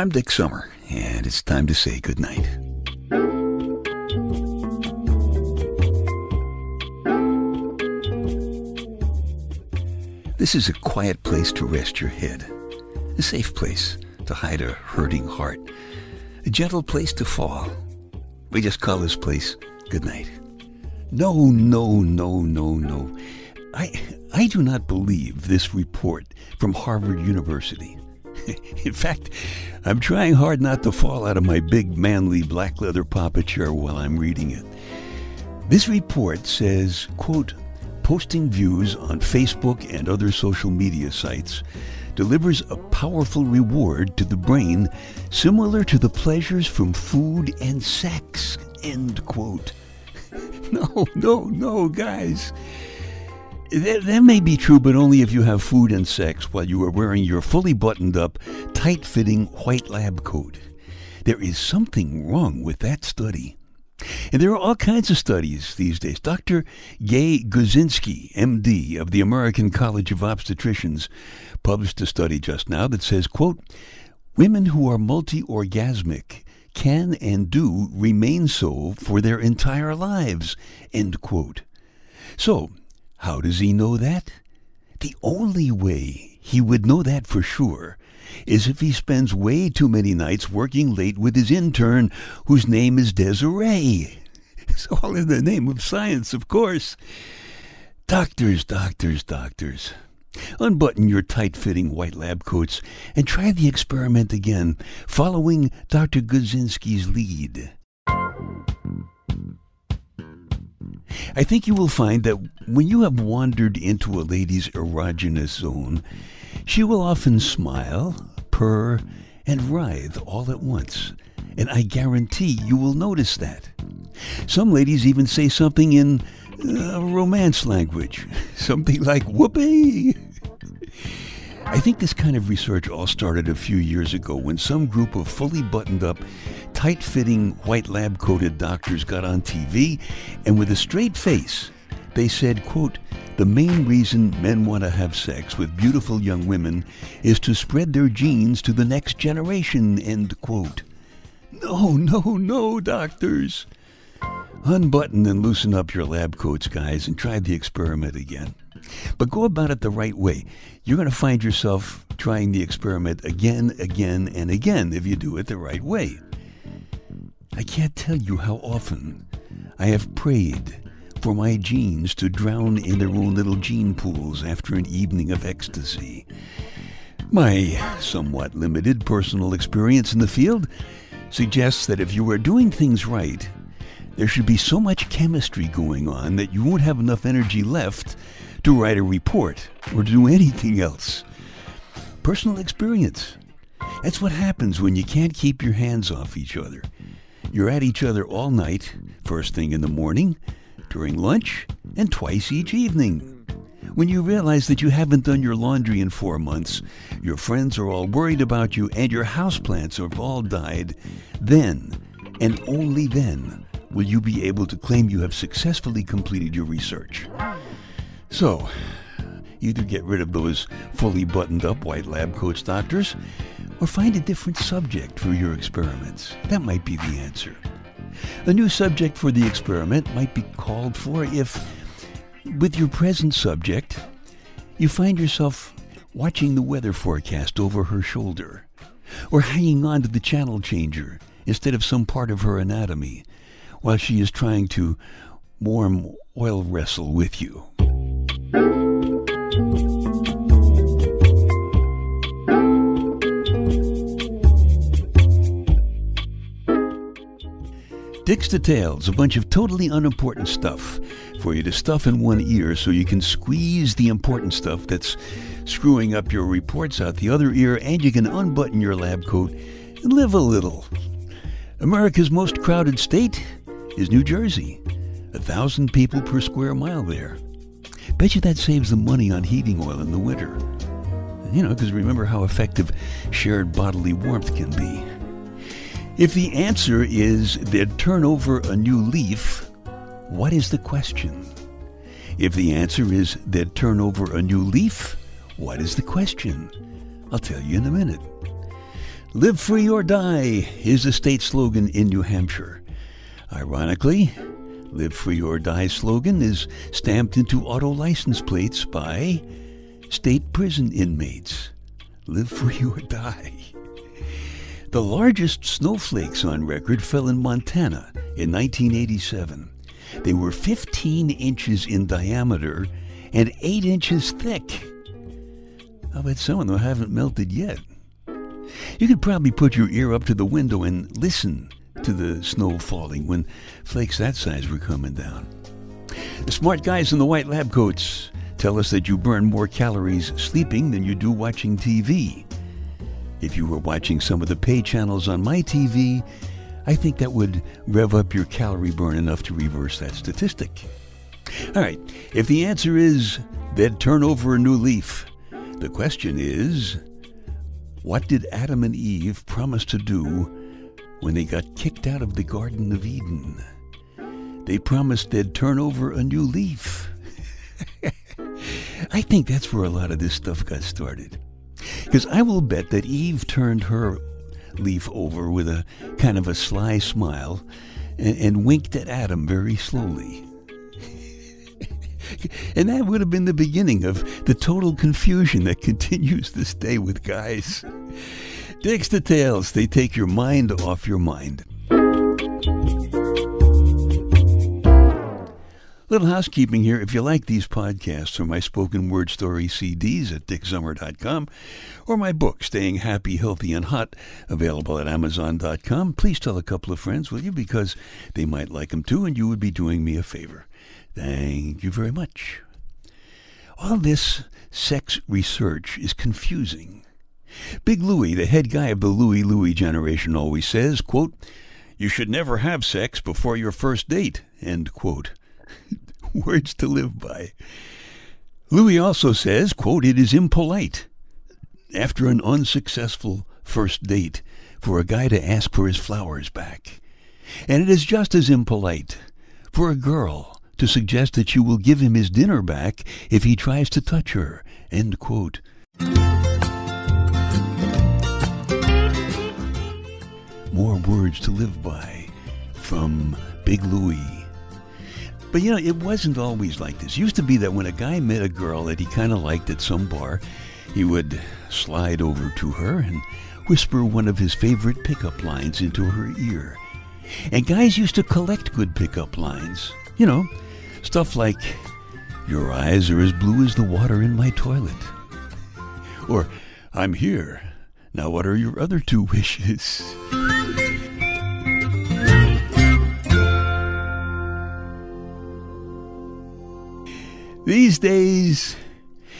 I'm Dick Summer, and it's time to say goodnight. This is a quiet place to rest your head, a safe place to hide a hurting heart, a gentle place to fall. We just call this place goodnight. No, no, no, no, no. I, I do not believe this report from Harvard University. In fact, I'm trying hard not to fall out of my big manly black leather papa chair while I'm reading it. This report says, quote, posting views on Facebook and other social media sites delivers a powerful reward to the brain similar to the pleasures from food and sex. End quote. No, no, no, guys. That, that may be true, but only if you have food and sex while you are wearing your fully buttoned up, tight fitting white lab coat. There is something wrong with that study. And there are all kinds of studies these days. Dr. Gay Guzinski, MD of the American College of Obstetricians, published a study just now that says, quote, women who are multi-orgasmic can and do remain so for their entire lives, end quote. So, how does he know that? The only way he would know that for sure is if he spends way too many nights working late with his intern, whose name is Desiree. It's all in the name of science, of course. Doctors, doctors, doctors. Unbutton your tight fitting white lab coats and try the experiment again, following Dr. Guzinski's lead. I think you will find that when you have wandered into a lady's erogenous zone, she will often smile, purr, and writhe all at once. And I guarantee you will notice that. Some ladies even say something in uh, romance language, something like whoopee. I think this kind of research all started a few years ago when some group of fully buttoned up, tight fitting, white lab coated doctors got on TV and with a straight face, they said, quote, the main reason men want to have sex with beautiful young women is to spread their genes to the next generation, end quote. No, no, no, doctors. Unbutton and loosen up your lab coats, guys, and try the experiment again. But go about it the right way. You're going to find yourself trying the experiment again, again, and again if you do it the right way. I can't tell you how often I have prayed for my genes to drown in their own little gene pools after an evening of ecstasy. My somewhat limited personal experience in the field suggests that if you are doing things right, there should be so much chemistry going on that you won't have enough energy left to write a report or do anything else. Personal experience. That's what happens when you can't keep your hands off each other. You're at each other all night, first thing in the morning, during lunch, and twice each evening. When you realize that you haven't done your laundry in four months, your friends are all worried about you, and your houseplants have all died, then, and only then, will you be able to claim you have successfully completed your research. So, either get rid of those fully buttoned up white lab coats doctors, or find a different subject for your experiments. That might be the answer. A new subject for the experiment might be called for if, with your present subject, you find yourself watching the weather forecast over her shoulder, or hanging on to the channel changer instead of some part of her anatomy, while she is trying to warm oil wrestle with you. Dick's Details, a bunch of totally unimportant stuff for you to stuff in one ear so you can squeeze the important stuff that's screwing up your reports out the other ear and you can unbutton your lab coat and live a little. America's most crowded state is New Jersey. A thousand people per square mile there. Bet you that saves them money on heating oil in the winter. You know, because remember how effective shared bodily warmth can be. If the answer is they'd turn over a new leaf, what is the question? If the answer is they'd turn over a new leaf, what is the question? I'll tell you in a minute. Live free or die is the state slogan in New Hampshire. Ironically, Live Free or Die slogan is stamped into auto license plates by state prison inmates. Live free or die. The largest snowflakes on record fell in Montana in 1987. They were 15 inches in diameter and 8 inches thick. I bet some of them haven't melted yet. You could probably put your ear up to the window and listen to the snow falling when flakes that size were coming down. The smart guys in the white lab coats tell us that you burn more calories sleeping than you do watching TV. If you were watching some of the pay channels on my TV, I think that would rev up your calorie burn enough to reverse that statistic. All right, if the answer is they'd turn over a new leaf, the question is what did Adam and Eve promise to do when they got kicked out of the Garden of Eden? They promised they'd turn over a new leaf. I think that's where a lot of this stuff got started. Because I will bet that Eve turned her leaf over with a kind of a sly smile and, and winked at Adam very slowly. and that would have been the beginning of the total confusion that continues this day with guys. Dick's details, they take your mind off your mind. Little housekeeping here. If you like these podcasts or my spoken word story CDs at dicksummer.com or my book, Staying Happy, Healthy, and Hot, available at amazon.com, please tell a couple of friends, will you? Because they might like them too, and you would be doing me a favor. Thank you very much. All this sex research is confusing. Big Louie, the head guy of the Louie Louie generation, always says, quote, You should never have sex before your first date, end quote. Words to live by. Louis also says, quote, it is impolite after an unsuccessful first date for a guy to ask for his flowers back. And it is just as impolite for a girl to suggest that she will give him his dinner back if he tries to touch her. End quote. More words to live by from Big Louie. But you know, it wasn't always like this. It used to be that when a guy met a girl that he kind of liked at some bar, he would slide over to her and whisper one of his favorite pickup lines into her ear. And guys used to collect good pickup lines. You know, stuff like, Your eyes are as blue as the water in my toilet. Or, I'm here. Now, what are your other two wishes? These days,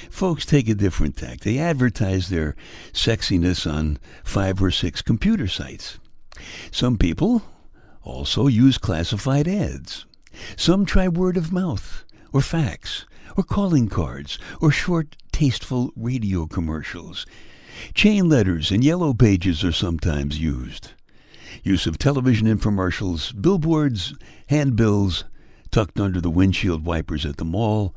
folks take a different tack. They advertise their sexiness on five or six computer sites. Some people also use classified ads. Some try word of mouth, or fax, or calling cards, or short, tasteful radio commercials. Chain letters and yellow pages are sometimes used. Use of television infomercials, billboards, handbills, tucked under the windshield wipers at the mall,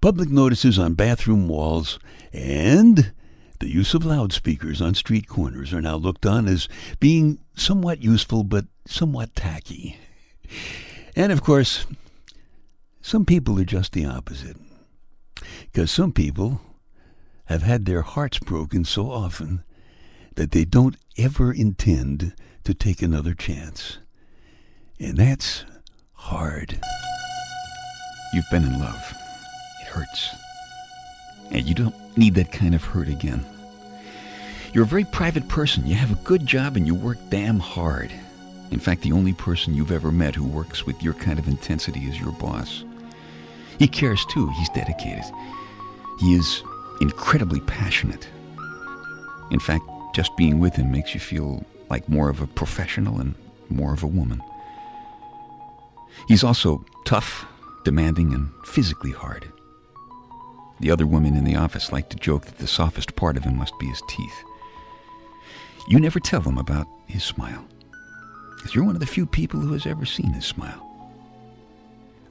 public notices on bathroom walls, and the use of loudspeakers on street corners are now looked on as being somewhat useful but somewhat tacky. And of course, some people are just the opposite. Because some people have had their hearts broken so often that they don't ever intend to take another chance. And that's hard. You've been in love. Hurts. And you don't need that kind of hurt again. You're a very private person. You have a good job and you work damn hard. In fact, the only person you've ever met who works with your kind of intensity is your boss. He cares too. He's dedicated. He is incredibly passionate. In fact, just being with him makes you feel like more of a professional and more of a woman. He's also tough, demanding, and physically hard. The other women in the office like to joke that the softest part of him must be his teeth. You never tell them about his smile, because you're one of the few people who has ever seen his smile.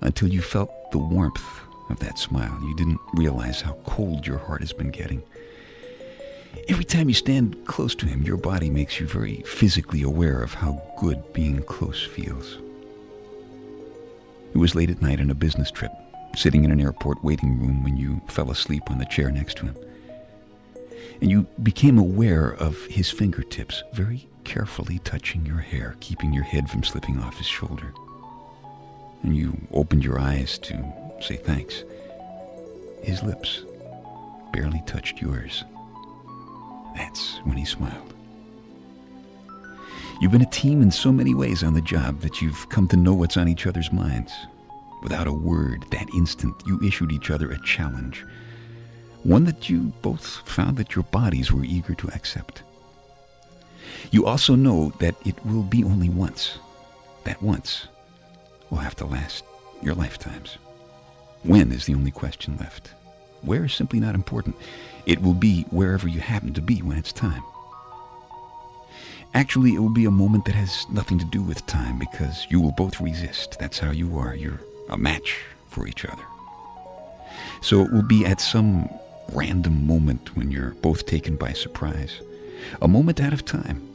Until you felt the warmth of that smile, you didn't realize how cold your heart has been getting. Every time you stand close to him, your body makes you very physically aware of how good being close feels. It was late at night on a business trip, sitting in an airport waiting room when you fell asleep on the chair next to him. And you became aware of his fingertips very carefully touching your hair, keeping your head from slipping off his shoulder. And you opened your eyes to say thanks. His lips barely touched yours. That's when he smiled. You've been a team in so many ways on the job that you've come to know what's on each other's minds. Without a word, that instant, you issued each other a challenge. One that you both found that your bodies were eager to accept. You also know that it will be only once. That once will have to last your lifetimes. When is the only question left. Where is simply not important. It will be wherever you happen to be when it's time. Actually, it will be a moment that has nothing to do with time because you will both resist. That's how you are. You're a match for each other. So it will be at some random moment when you're both taken by surprise. A moment out of time.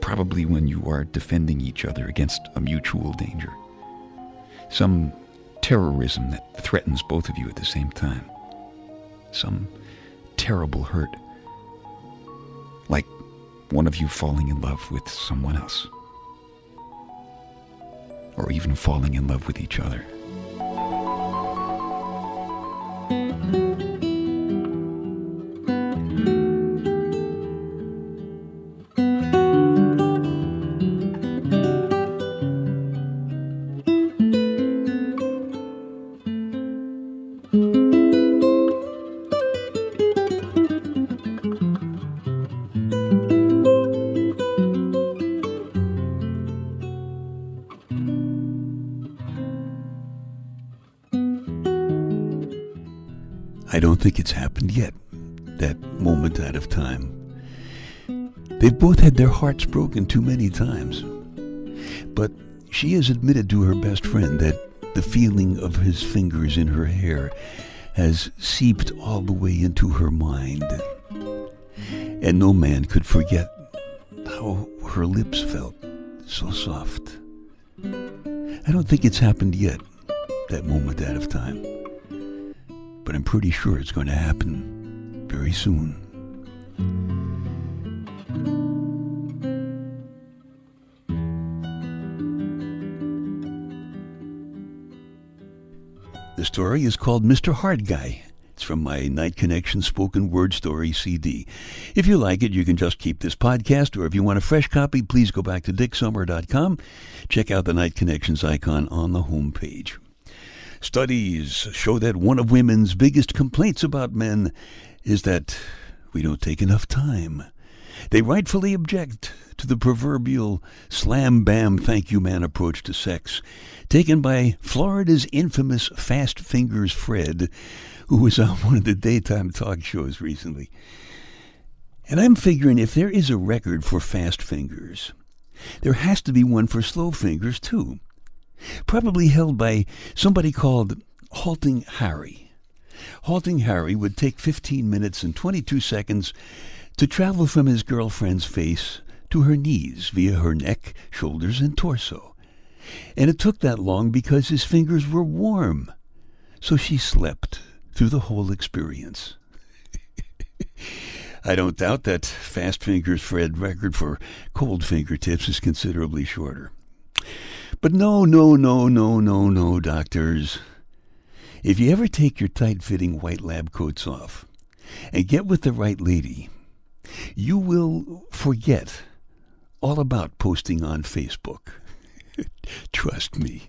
Probably when you are defending each other against a mutual danger. Some terrorism that threatens both of you at the same time. Some terrible hurt. Like one of you falling in love with someone else. Or even falling in love with each other. I don't think it's happened yet, that moment out of time. They've both had their hearts broken too many times. But she has admitted to her best friend that the feeling of his fingers in her hair has seeped all the way into her mind. And no man could forget how her lips felt so soft. I don't think it's happened yet, that moment out of time but I'm pretty sure it's going to happen very soon. The story is called Mr. Hard Guy. It's from my Night Connection spoken word story CD. If you like it, you can just keep this podcast, or if you want a fresh copy, please go back to dicksummer.com. Check out the Night Connections icon on the home page. Studies show that one of women's biggest complaints about men is that we don't take enough time. They rightfully object to the proverbial slam bam thank you man approach to sex, taken by Florida's infamous Fast Fingers Fred, who was on one of the daytime talk shows recently. And I'm figuring if there is a record for fast fingers, there has to be one for slow fingers, too probably held by somebody called Halting Harry. Halting Harry would take 15 minutes and 22 seconds to travel from his girlfriend's face to her knees via her neck, shoulders, and torso. And it took that long because his fingers were warm. So she slept through the whole experience. I don't doubt that Fast Fingers Fred record for cold fingertips is considerably shorter. But no, no, no, no, no, no, doctors. If you ever take your tight fitting white lab coats off and get with the right lady, you will forget all about posting on Facebook. Trust me.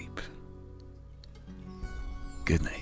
Good night.